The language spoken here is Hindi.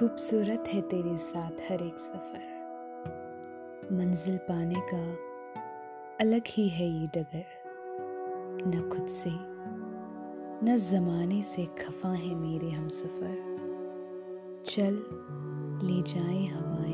खूबसूरत है तेरे साथ हर एक सफ़र। मंजिल पाने का अलग ही है ये डगर। न खुद से, न ज़माने से खफा है मेरे हम सफ़र। चल, ले जाए हवाएँ।